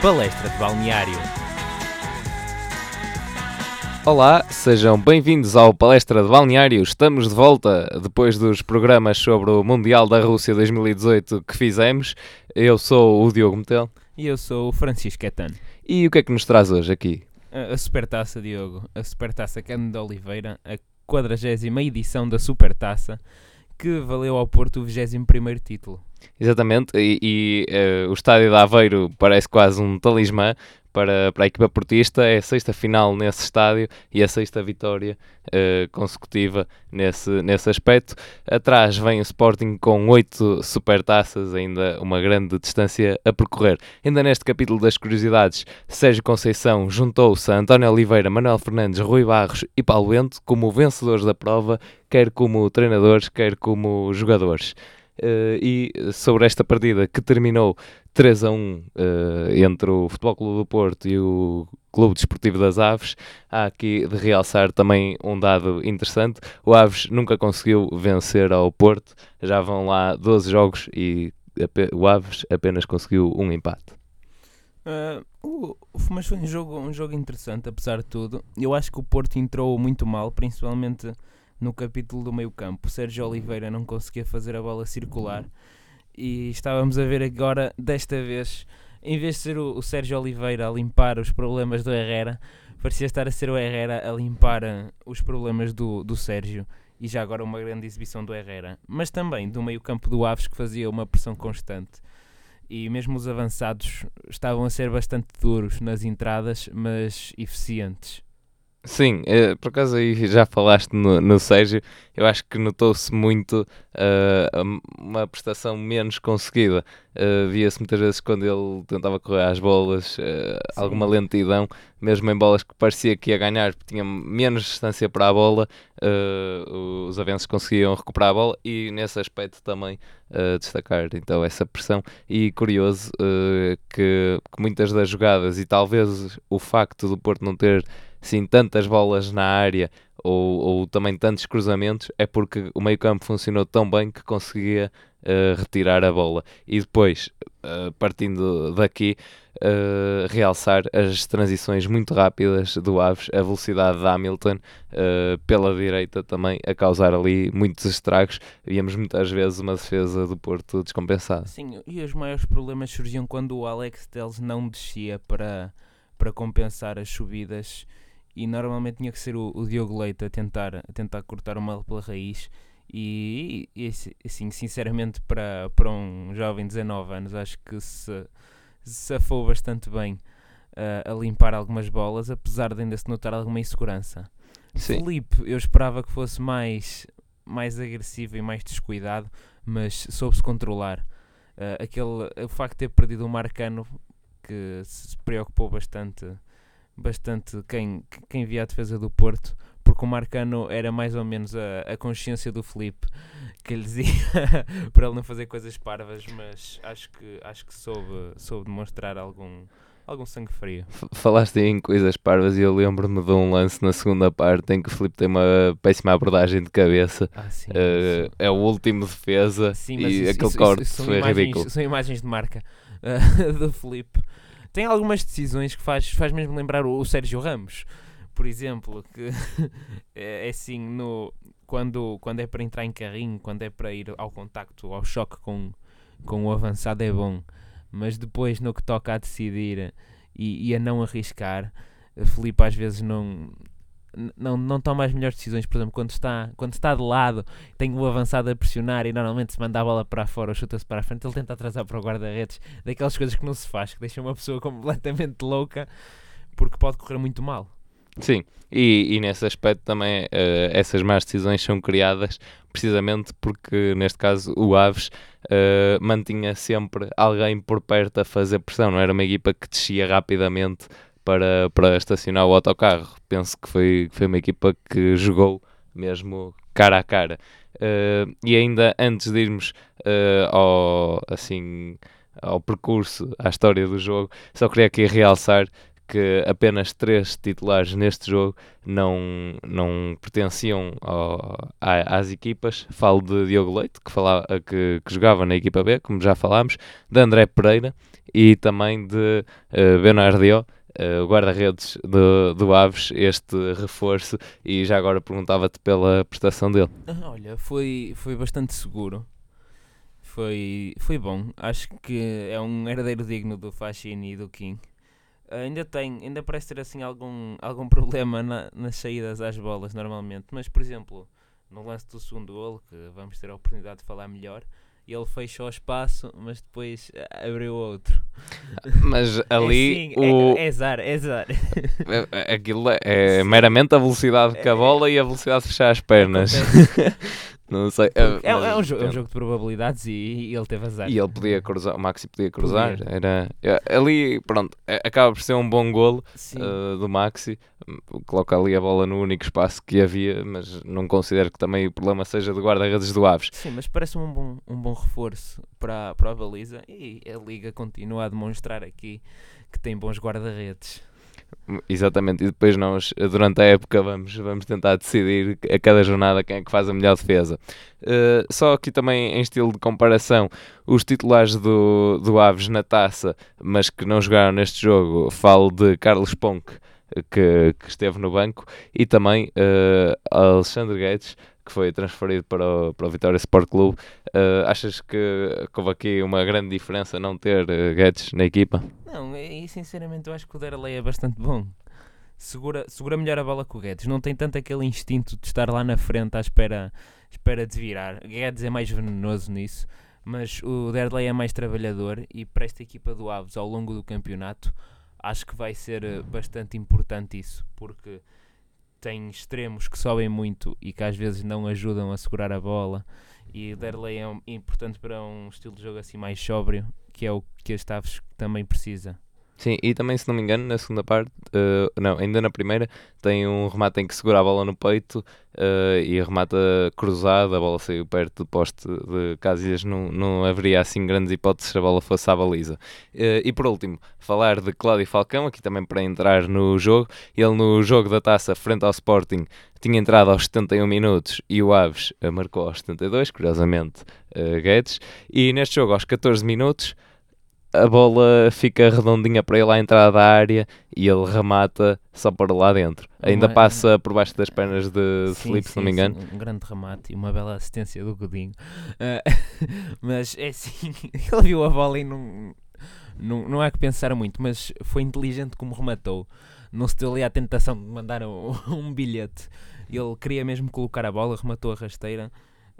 Palestra de Balneário. Olá, sejam bem-vindos ao Palestra de Balneário. Estamos de volta depois dos programas sobre o Mundial da Rússia 2018 que fizemos. Eu sou o Diogo Metel. E eu sou o Francisco Etano. E o que é que nos traz hoje aqui? A, a Supertaça, Diogo. A Supertaça Cano de Oliveira, a 40 edição da Supertaça, que valeu ao Porto o 21 título. Exatamente, e, e uh, o estádio de Aveiro parece quase um talismã para, para a equipa portista. É a sexta final nesse estádio e a sexta vitória uh, consecutiva nesse, nesse aspecto. Atrás vem o Sporting com oito supertaças, ainda uma grande distância a percorrer. Ainda neste capítulo das curiosidades, Sérgio Conceição juntou-se a António Oliveira, Manuel Fernandes, Rui Barros e Paulo Bento como vencedores da prova, quer como treinadores, quer como jogadores. Uh, e sobre esta partida que terminou 3 a 1 uh, eh, entre o Futebol Clube do Porto e o Clube Desportivo das Aves, há aqui de realçar também um dado interessante: o Aves nunca conseguiu vencer ao Porto, já vão lá 12 jogos e o Aves apenas conseguiu um empate. Uh, mas foi um jogo, um jogo interessante, apesar de tudo. Eu acho que o Porto entrou muito mal, principalmente no capítulo do meio campo. Sérgio Oliveira não conseguia fazer a bola circular e estávamos a ver agora, desta vez, em vez de ser o, o Sérgio Oliveira a limpar os problemas do Herrera, parecia estar a ser o Herrera a limpar uh, os problemas do, do Sérgio e já agora uma grande exibição do Herrera, mas também do meio campo do Aves que fazia uma pressão constante. E mesmo os avançados estavam a ser bastante duros nas entradas, mas eficientes. Sim, é, por acaso aí já falaste no, no Sérgio, eu acho que notou-se muito uh, uma prestação menos conseguida. Uh, Via-se muitas vezes quando ele tentava correr às bolas, uh, alguma lentidão, mesmo em bolas que parecia que ia ganhar, porque tinha menos distância para a bola, os avanços conseguiam recuperar a bola e nesse aspecto também destacar então essa pressão. E curioso que, que muitas das jogadas, e talvez o facto do Porto não ter sim tantas bolas na área ou, ou também tantos cruzamentos, é porque o meio campo funcionou tão bem que conseguia uh, retirar a bola. E depois, uh, partindo daqui, uh, realçar as transições muito rápidas do Aves, a velocidade da Hamilton pela direita também a causar ali muitos estragos. Víamos muitas vezes uma defesa do Porto descompensada. Sim, e os maiores problemas surgiam quando o Alex Telles não descia para, para compensar as subidas e normalmente tinha que ser o, o Diogo Leite a tentar, a tentar cortar o mal pela raiz e, e assim, sinceramente para, para um jovem de 19 anos acho que se safou bastante bem uh, a limpar algumas bolas, apesar de ainda se notar alguma insegurança. Sim. Felipe, eu esperava que fosse mais, mais agressivo e mais descuidado, mas soube-se controlar. Uh, aquele, o facto de ter perdido o Marcano, que se preocupou bastante bastante quem, quem via a defesa do Porto, porque o Marcano era mais ou menos a, a consciência do Felipe que lhe dizia para ele não fazer coisas parvas, mas acho que, acho que soube, soube demonstrar algum, algum sangue frio. Falaste em coisas parvas e eu lembro-me de um lance na segunda parte em que o Felipe tem uma péssima abordagem de cabeça. Ah, sim, uh, é o último defesa sim, e isso, aquele isso, corte isso, foi imagens, ridículo. São imagens de marca uh, do Felipe tem algumas decisões que faz, faz mesmo lembrar o, o Sérgio Ramos, por exemplo, que é, é assim, no, quando, quando é para entrar em carrinho, quando é para ir ao contacto, ao choque com, com o avançado é bom, mas depois no que toca a decidir e, e a não arriscar, Felipe às vezes não, não, não toma as melhores decisões, por exemplo, quando está, quando está de lado, tem o avançado a pressionar e normalmente se manda a bola para fora ou chuta-se para a frente, ele tenta atrasar para o guarda-redes, daquelas coisas que não se faz, que deixa uma pessoa completamente louca, porque pode correr muito mal. Sim, e, e nesse aspecto também uh, essas más decisões são criadas precisamente porque, neste caso, o Aves uh, mantinha sempre alguém por perto a fazer pressão, não era uma equipa que descia rapidamente para, para estacionar o autocarro. Penso que foi, foi uma equipa que jogou mesmo cara a cara. Uh, e ainda antes de irmos uh, ao, assim, ao percurso, à história do jogo, só queria aqui realçar que apenas três titulares neste jogo não, não pertenciam ao, às equipas. Falo de Diogo Leite, que, falava, que, que, jogava na equipa B, como já falámos, de André Pereira e também de uh, uh, guarda-redes do, do Aves, este reforço. E já agora perguntava-te pela prestação dele. Ah, olha, foi, foi bastante seguro. Foi, foi bom. Acho que é um herdeiro digno do Fachini e do King. Uh, ainda tem, ainda parece ter assim algum, algum problema na, nas saídas às bolas normalmente, mas por exemplo, no lance do segundo golo, que vamos ter a oportunidade de falar melhor, ele fechou o espaço, mas depois eh, abriu outro. Mas ali é, o... é, é zar, é zar. É, aquilo é, é meramente a velocidade com a bola e a velocidade de fechar as pernas. Não sei. É, é, é, um jogo, é, um jogo, de probabilidades e, e, ele teve azar. E ele podia cruzar, o Maxi podia cruzar. Podia. Era, é, ali, pronto, é, acaba por ser um bom golo uh, do Maxi. Coloca ali a bola no único espaço que havia, mas não considero que também o problema seja do guarda-redes do Aves. Sim, mas parece um bom, um bom reforço para, para a baliza e a Liga continua a demonstrar aqui que tem bons guarda-redes. Exatamente, e depois nós, durante a época, vamos, vamos tentar decidir a cada jornada quem é que faz a melhor defesa. Uh, só aqui também em estilo de comparação, os titulares do, do Aves na taça, mas que não jogaram neste jogo, falo de Carlos Ponk, que, que esteve no banco, e também uh, Alexandre Guedes, que foi transferido para o, para o Vitória Sport Clube. Uh, achas que, houve aqui uma grande diferença não ter uh, Guedes na equipa? Não, e sinceramente eu acho que o Derlei é bastante bom. Segura, segura melhor a bola que o Guedes. Não tem tanto aquele instinto de estar lá na frente à espera, espera de virar. Guedes é mais venenoso nisso, mas o Derlei é mais trabalhador e para esta equipa do Aves ao longo do campeonato acho que vai ser eh, bastante importante isso, porque tem extremos que sobem muito e que às vezes não ajudam a segurar a bola. E Derley é importante para um estilo de jogo assim mais sóbrio, que é o que a Staves também precisa. Sim, e também, se não me engano, na segunda parte, uh, não, ainda na primeira, tem um remate em que segura a bola no peito uh, e remata cruzado, a bola saiu perto do poste de Casilhas, não, não haveria assim grandes hipóteses se a bola fosse à baliza. Uh, e por último, falar de Cláudio Falcão, aqui também para entrar no jogo, ele no jogo da taça frente ao Sporting tinha entrado aos 71 minutos e o Aves marcou aos 72, curiosamente, Guedes, e neste jogo aos 14 minutos a bola fica redondinha para ele à entrada da área e ele remata só para lá dentro. Ainda uma... passa por baixo das pernas de sim, Felipe, sim, se não me engano. Sim, um grande remate e uma bela assistência do Godinho. Uh, mas é assim, ele viu a bola e não, não, não há que pensar muito, mas foi inteligente como rematou. Não se deu ali a tentação de mandar um, um bilhete. Ele queria mesmo colocar a bola, rematou a rasteira.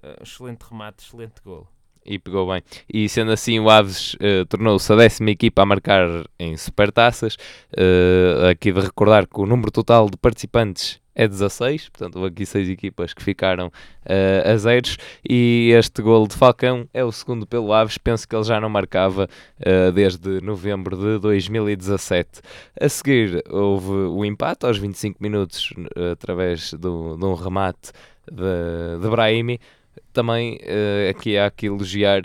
Uh, excelente remate, excelente gol e pegou bem. E sendo assim, o Aves uh, tornou-se a décima equipa a marcar em supertaças. Uh, aqui de recordar que o número total de participantes é 16, portanto houve aqui seis equipas que ficaram uh, a zeros e este gol de Falcão é o segundo pelo Aves, penso que ele já não marcava uh, desde novembro de 2017. A seguir houve o empate aos 25 minutos uh, através de um remate de, de Brahimi, também uh, aqui há que elogiar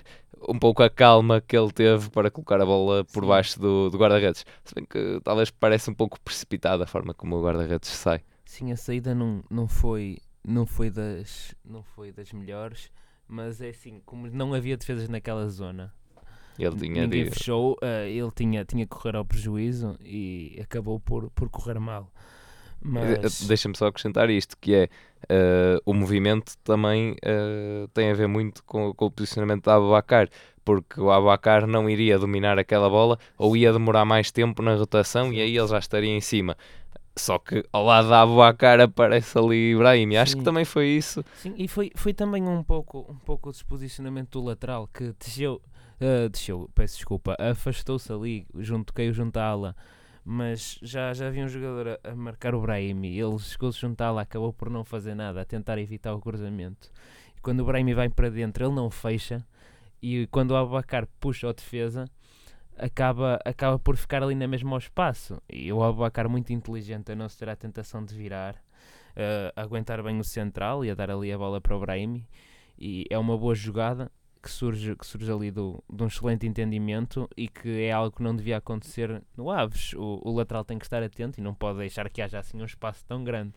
um pouco a calma que ele teve para colocar a bola por baixo do, do guarda-redes. Se bem que talvez parece um pouco precipitada a forma como o guarda-redes sai. Sim, a saída não, não, foi, não, foi das, não foi das melhores, mas é assim, como não havia defesas naquela zona. Ele tinha Ninguém de... fechou, uh, ele tinha, tinha que correr ao prejuízo e acabou por, por correr mal. Mas... Deixa-me só acrescentar isto, que é uh, o movimento também uh, tem a ver muito com, com o posicionamento da Abacar, porque o Abacar não iria dominar aquela bola ou ia demorar mais tempo na rotação Sim. e aí ele já estaria em cima. Só que ao lado da Abuacar aparece ali Ibrahim. Acho que também foi isso. Sim, e foi, foi também um pouco, um pouco o desposicionamento do lateral que desceu, uh, desceu peço desculpa, afastou-se ali, junto, caiu junto à ala mas já, já havia um jogador a, a marcar o Brahimi, ele chegou-se juntá-la, acabou por não fazer nada, a tentar evitar o cruzamento. E quando o Brahimi vai para dentro, ele não fecha, e quando o Abacar puxa a defesa, acaba, acaba por ficar ali na mesma ao espaço. E o Abacar, muito inteligente, a não se ter a tentação de virar, uh, aguentar bem o central e a dar ali a bola para o Brahimi. E é uma boa jogada que surge, que surge ali do, de um excelente entendimento e que é algo que não devia acontecer no Aves. O, o lateral tem que estar atento e não pode deixar que haja assim um espaço tão grande.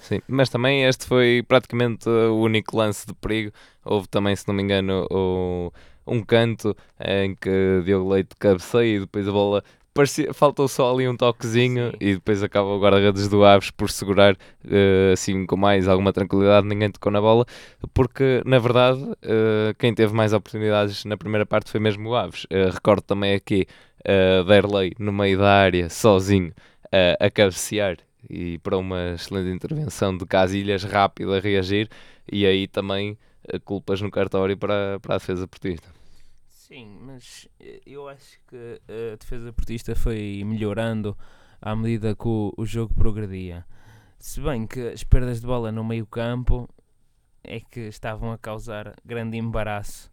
Sim, mas também este foi praticamente o único lance de perigo. Houve também, se não me engano, o, um canto em que Diogo Leite cabeceia e depois a bola parecia, faltou só ali um toquezinho Sim. e depois acaba o guarda-redes do Aves por segurar uh, assim com mais alguma tranquilidade, ninguém tocou na bola, porque na verdade uh, quem teve mais oportunidades na primeira parte foi mesmo o Aves. Uh, recordo também aqui uh, Derlei no meio da área, sozinho, a cabecear e para uma excelente intervenção de Casilhas rápido a reagir e aí também culpas no cartório para, para a defesa portista. Sim, mas eh, eu acho que a defesa portista foi melhorando à medida que o, o jogo progredia. Se bem que as perdas de bola no meio campo é que estavam a causar grande embaraço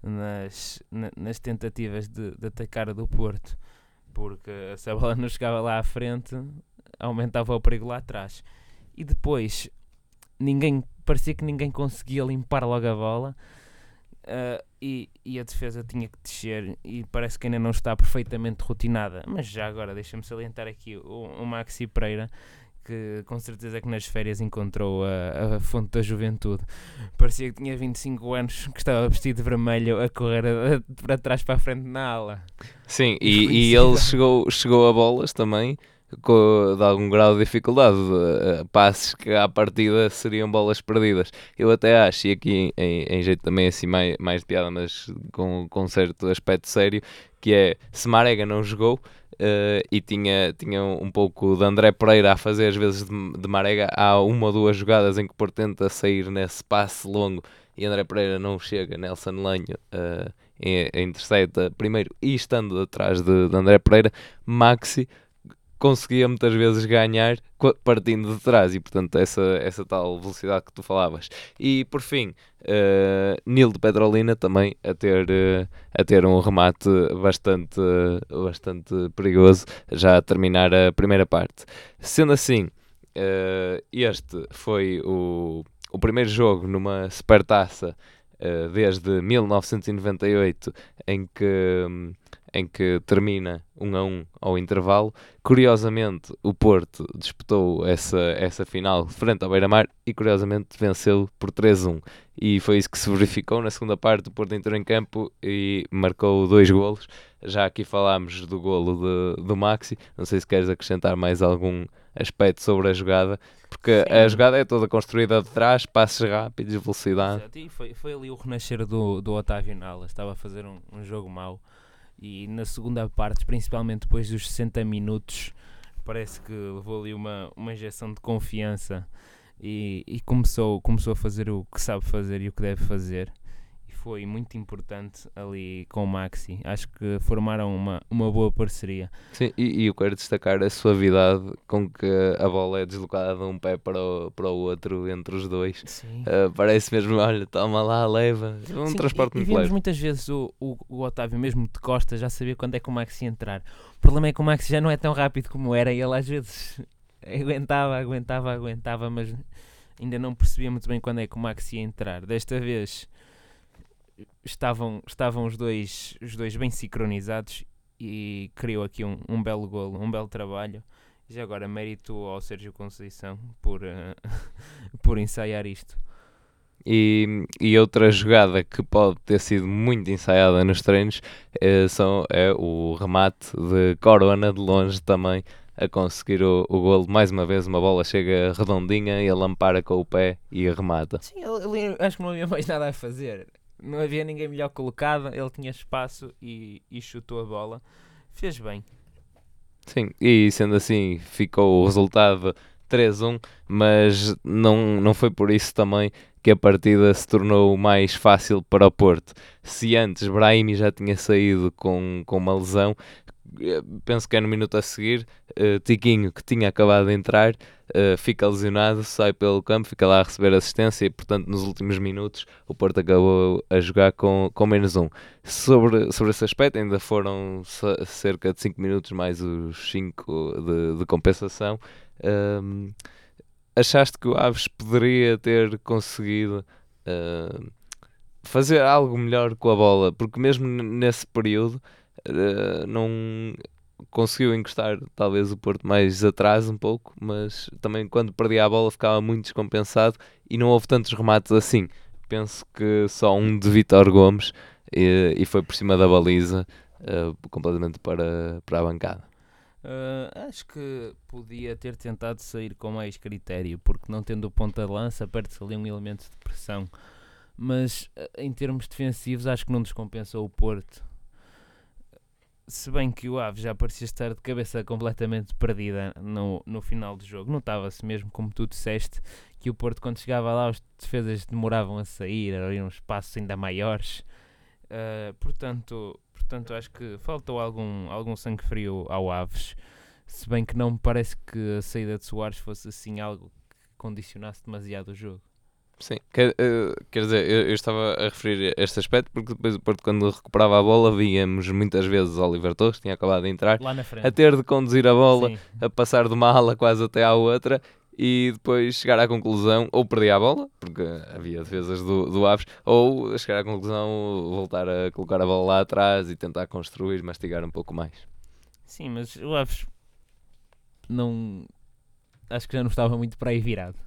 nas, nas tentativas de, de atacar do Porto, porque se a bola não chegava lá à frente, aumentava o perigo lá atrás. E depois, ninguém parecia que ninguém conseguia limpar logo a bola Uh, e, e, a defesa tinha que descer e parece que ainda não está perfeitamente rotinada. Mas já agora deixa-me salientar aqui o, o, Maxi Pereira, que com certeza que nas férias encontrou a, a, fonte da juventude. Parecia que tinha 25 anos, que estava vestido de vermelho a correr para trás para a frente na ala. Sim, e, e ele chegou, chegou a bolas também de algum grau de dificuldade, uh, passes que à partida seriam bolas perdidas. Eu até acho, e aqui em, em jeito também assim mais, mais de piada, mas com, com certo aspecto sério, que é se Marega não jogou uh, e tinha, tinha um pouco de André Pereira a fazer às vezes de, de Marega, há uma ou duas jogadas em que por tenta sair nesse passe longo e André Pereira não chega, Nelson Lanho uh, intercepta primeiro e estando atrás de, de André Pereira, Maxi conseguia muitas vezes ganhar partindo de trás e portanto essa, essa tal velocidade que tu falavas. E por fim uh, Nil de Petrolina também a ter, uh, a ter um remate bastante, uh, bastante perigoso já a terminar a primeira parte. Sendo assim uh, este foi o, o primeiro jogo numa supertaça desde 1998 em que um, em que termina 1 um a 1 um ao intervalo. Curiosamente, o Porto disputou essa, essa final frente ao Beira-Mar e curiosamente venceu por 3-1. E foi isso que se verificou na segunda parte. O Porto entrou em campo e marcou dois golos. Já aqui falámos do golo de, do Maxi. Não sei se queres acrescentar mais algum aspecto sobre a jogada, porque Sim. a jogada é toda construída de trás, passos rápidos, velocidade. Exato. E foi, foi ali o renascer do, do Otávio Nala. Estava a fazer um, um jogo mau e na segunda parte, principalmente depois dos 60 minutos, parece que levou ali uma, uma injeção de confiança. E, e começou, começou a fazer o que sabe fazer e o que deve fazer foi muito importante ali com o Maxi. Acho que formaram uma, uma boa parceria. Sim, e, e eu quero destacar a suavidade com que a bola é deslocada de um pé para o, para o outro entre os dois. Uh, parece mesmo, olha, toma lá, leva. É um Sim, transporte e, muito e vimos muitas vezes o, o, o, Otávio, mesmo de costa, já sabia quando é que o Maxi ia entrar. O problema é que o Maxi já não é tão rápido como era e ele às vezes aguentava, aguentava, aguentava, mas ainda não percebia muito bem quando é que o Maxi ia entrar. Desta vez estavam, estavam os, dois, os dois bem sincronizados e criou aqui um, um belo golo, um belo trabalho. Já agora mérito ao Sérgio Conceição por, uh, por ensaiar isto. E, e outra jogada que pode ter sido muito ensaiada nos treinos é, são, é o remate de Corona de longe também a conseguir o, o golo. Mais uma vez, uma bola chega redondinha e ele ampara com o pé e remata. Sim, ele, ele, acho que não havia mais nada a fazer não havia ninguém melhor colocado, ele tinha espaço e, e chutou a bola. Fez bem. Sim, e sendo assim, ficou o resultado 3-1, mas não, não foi por isso também que a partida se tornou mais fácil para o Porto. Se antes Brahimi já tinha saído com, com uma lesão, penso que é no minuto a seguir, uh, Tiquinho, que tinha acabado de entrar, uh, fica lesionado, sai pelo campo, fica lá a receber assistência e, portanto, nos últimos minutos o Porto acabou a jogar com, com menos um. Sobre, sobre esse aspecto, ainda foram cerca de 5 minutos mais os 5 de, de, compensação. Um, achaste que o Aves poderia ter conseguido uh, fazer algo melhor com a bola, porque mesmo nesse período uh, não conseguiu encostar talvez o Porto mais atrás um pouco, mas também quando perdia a bola ficava muito descompensado e não houve tantos remates assim. Penso que só um de Vitor Gomes e, e, foi por cima da baliza uh, completamente para, para a bancada. Uh, acho que podia ter tentado sair com mais critério, porque não tendo o ponta de lança, perde-se ali um elemento de pressão. Mas em termos defensivos, acho que não descompensou o Porto se bem que o Aves já parecia estar de cabeça completamente perdida no, no final do jogo, notava-se mesmo, como tu disseste, que o Porto, quando chegava lá, os defesas demoravam a sair, eram uns passos ainda maiores. Uh, portanto, portanto, acho que faltou algum, algum sangue frio ao Aves. Se bem que não me parece que a saída de Soares fosse assim algo que condicionasse demasiado o jogo. Sim, quer, uh, quer dizer, eu, eu, estava a referir este aspecto porque depois o Porto, quando recuperava a bola, víamos muitas vezes Oliver Torres, tinha acabado de entrar, a ter de conduzir a bola, Sim. a passar de uma ala quase até à outra e depois chegar à conclusão, ou perder a bola, porque havia defesas do, do Aves, ou chegar à conclusão, voltar a colocar a bola lá atrás e tentar construir, mastigar um pouco mais. Sim, mas o Aves não. Acho que já não estava muito para aí virado.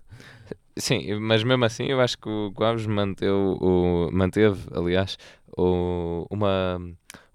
Sim, mas mesmo assim eu acho que o Guaves manteve, o, manteve, aliás, o, uma,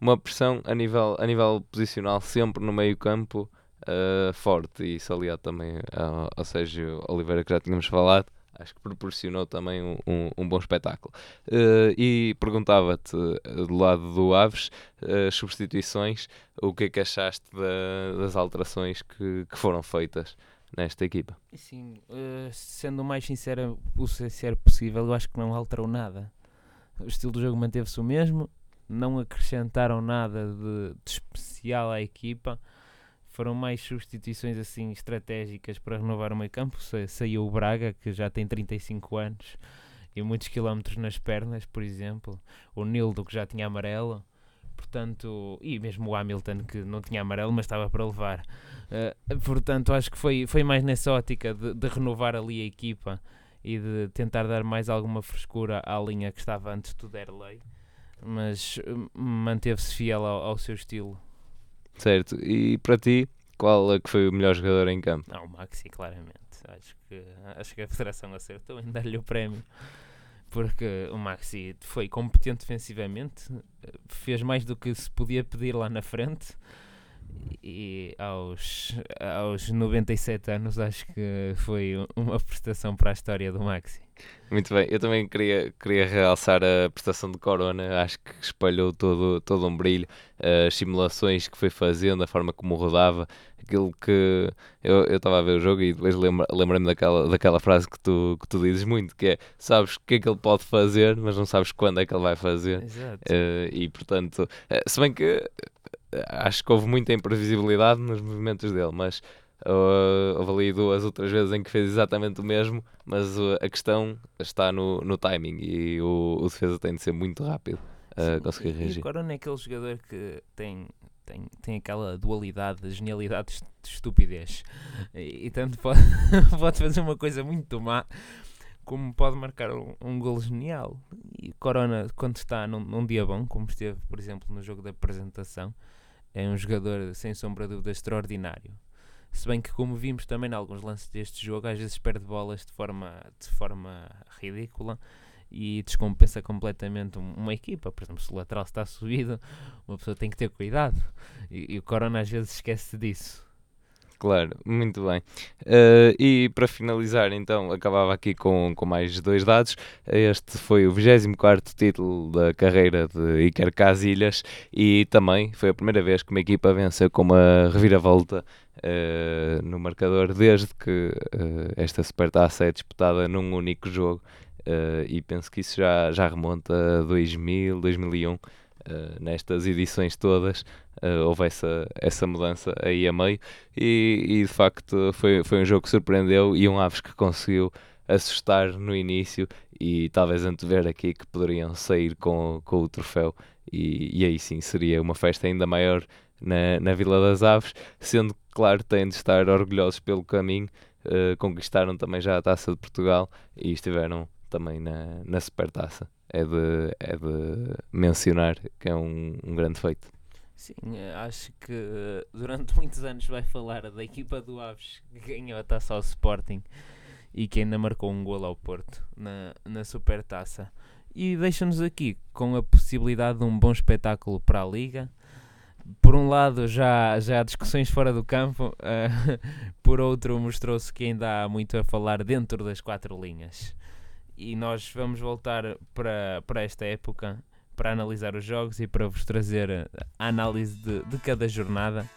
uma pressão a nível, a nível posicional sempre no meio campo uh, forte e isso aliado também ao, ao Sérgio Oliveira que já tínhamos falado acho que proporcionou também um, um, um bom espetáculo. Uh, e perguntava-te, do lado do Aves, uh, substituições, o que é que achaste da, das alterações que, que foram feitas? Nesta equipa. Sim, uh, sendo o mais sincero, o sincero possível, eu acho que não alterou nada. O estilo do jogo manteve-se o mesmo, não acrescentaram nada de, de, especial à equipa. Foram mais substituições assim estratégicas para renovar o meio campo. Saiu o Braga, que já tem 35 anos e muitos quilómetros nas pernas, por exemplo. O Nildo, que já tinha amarelo portanto, e mesmo o Hamilton que não tinha amarelo, mas estava para levar. Uh, portanto, acho que foi, foi mais nessa ótica de, de, renovar ali a equipa e de tentar dar mais alguma frescura à linha que estava antes do Derley, mas uh, manteve-se fiel ao, ao, seu estilo. Certo, e para ti, qual é que foi o melhor jogador em campo? Não, o Maxi, claramente. Acho que, acho que a Federação acertou em dar-lhe o prémio porque o Maxi foi competente defensivamente, fez mais do que se podia pedir lá na frente e aos, aos 97 anos acho que foi uma prestação para a história do Maxi. Muito bem, eu também queria, queria realçar a prestação de Corona, acho que espalhou todo, todo um brilho, as simulações que foi fazendo, a forma como rodava, aquilo que eu estava a ver o jogo e depois lembrei-me daquela, daquela frase que tu, que tu dizes muito, que é sabes o que é que ele pode fazer, mas não sabes quando é que ele vai fazer. Exato. Uh, e portanto, uh, se bem que eh, acho que houve muita imprevisibilidade nos movimentos dele, mas uh, houve ali duas outras vezes em que fez exatamente o mesmo, mas uh, a questão está no, no timing e o, o defesa tem de ser muito rápido a uh, conseguir reagir. E o Corona é aquele jogador que tem, tem, tem aquela dualidade de genialidade de estupidez e, e tanto pode, pode fazer uma coisa muito má como pode marcar um, um gol genial. E Corona, quando está num, num dia bom, como esteve, por exemplo, no jogo da apresentação, é um jogador sem sombra de dúvida extraordinário. Se bem que, como vimos também em alguns lances deste jogo, às vezes perde bolas de forma, de forma ridícula e descompensa completamente uma equipa. Por exemplo, se o lateral está subido, uma pessoa tem que ter cuidado. E, e o Corona às vezes esquece disso. Claro, muito bem. Uh, e para finalizar, então, acabava aqui com, com mais dois dados. Este foi o 24 título da carreira de Iker Casilhas e também foi a primeira vez que uma equipa venceu com uma reviravolta uh, no marcador desde que uh, esta Supertaça é disputada num único jogo. e penso que isso já, já remonta a 2000, 2001. Uh, nestas edições todas uh, houve essa, essa mudança aí a meio e, e, de facto foi, foi um jogo que surpreendeu e um Aves que conseguiu assustar no início e talvez antever aqui que poderiam sair com, com o troféu e, e aí sim seria uma festa ainda maior na, na Vila das Aves, sendo claro têm de estar orgulhosos pelo caminho, uh, conquistaram também já a Taça de Portugal e estiveram também na, na Supertaça. É de, é de mencionar que é um, um grande feito. Sim, eh, acho que eh, durante muitos anos vai falar da equipa do Aves que ganhou a taça ao Sporting e que ainda marcou um gol ao Porto na, na Supertaça. E deixa-nos aqui com a possibilidade de um bom espetáculo para a Liga. Por um lado, já, já há discussões fora do campo, uh, por outro, mostrou-se que ainda há muito a falar dentro das quatro linhas. E nós vamos voltar para, para esta época para analisar os jogos e para vos trazer a análise de, de cada jornada.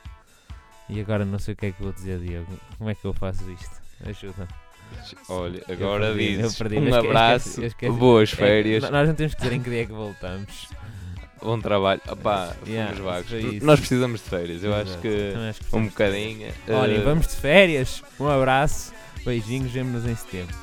E agora não sei o que é que vou dizer, Diogo. Como é que eu faço isto? Ajuda. Olha, agora perdi, dizes perdi, um abraço, esqueci- eu esqueci. boas É, férias, n- nós não temos que dizer em que dia é que voltamos. bom trabalho. Opá, Yeah, fomos vagos. Nós precisamos de férias, eu acho que acho que um bocadinho. Olhem, eh, vamos de férias. Um abraço, beijinhos, vemo-nos em setembro.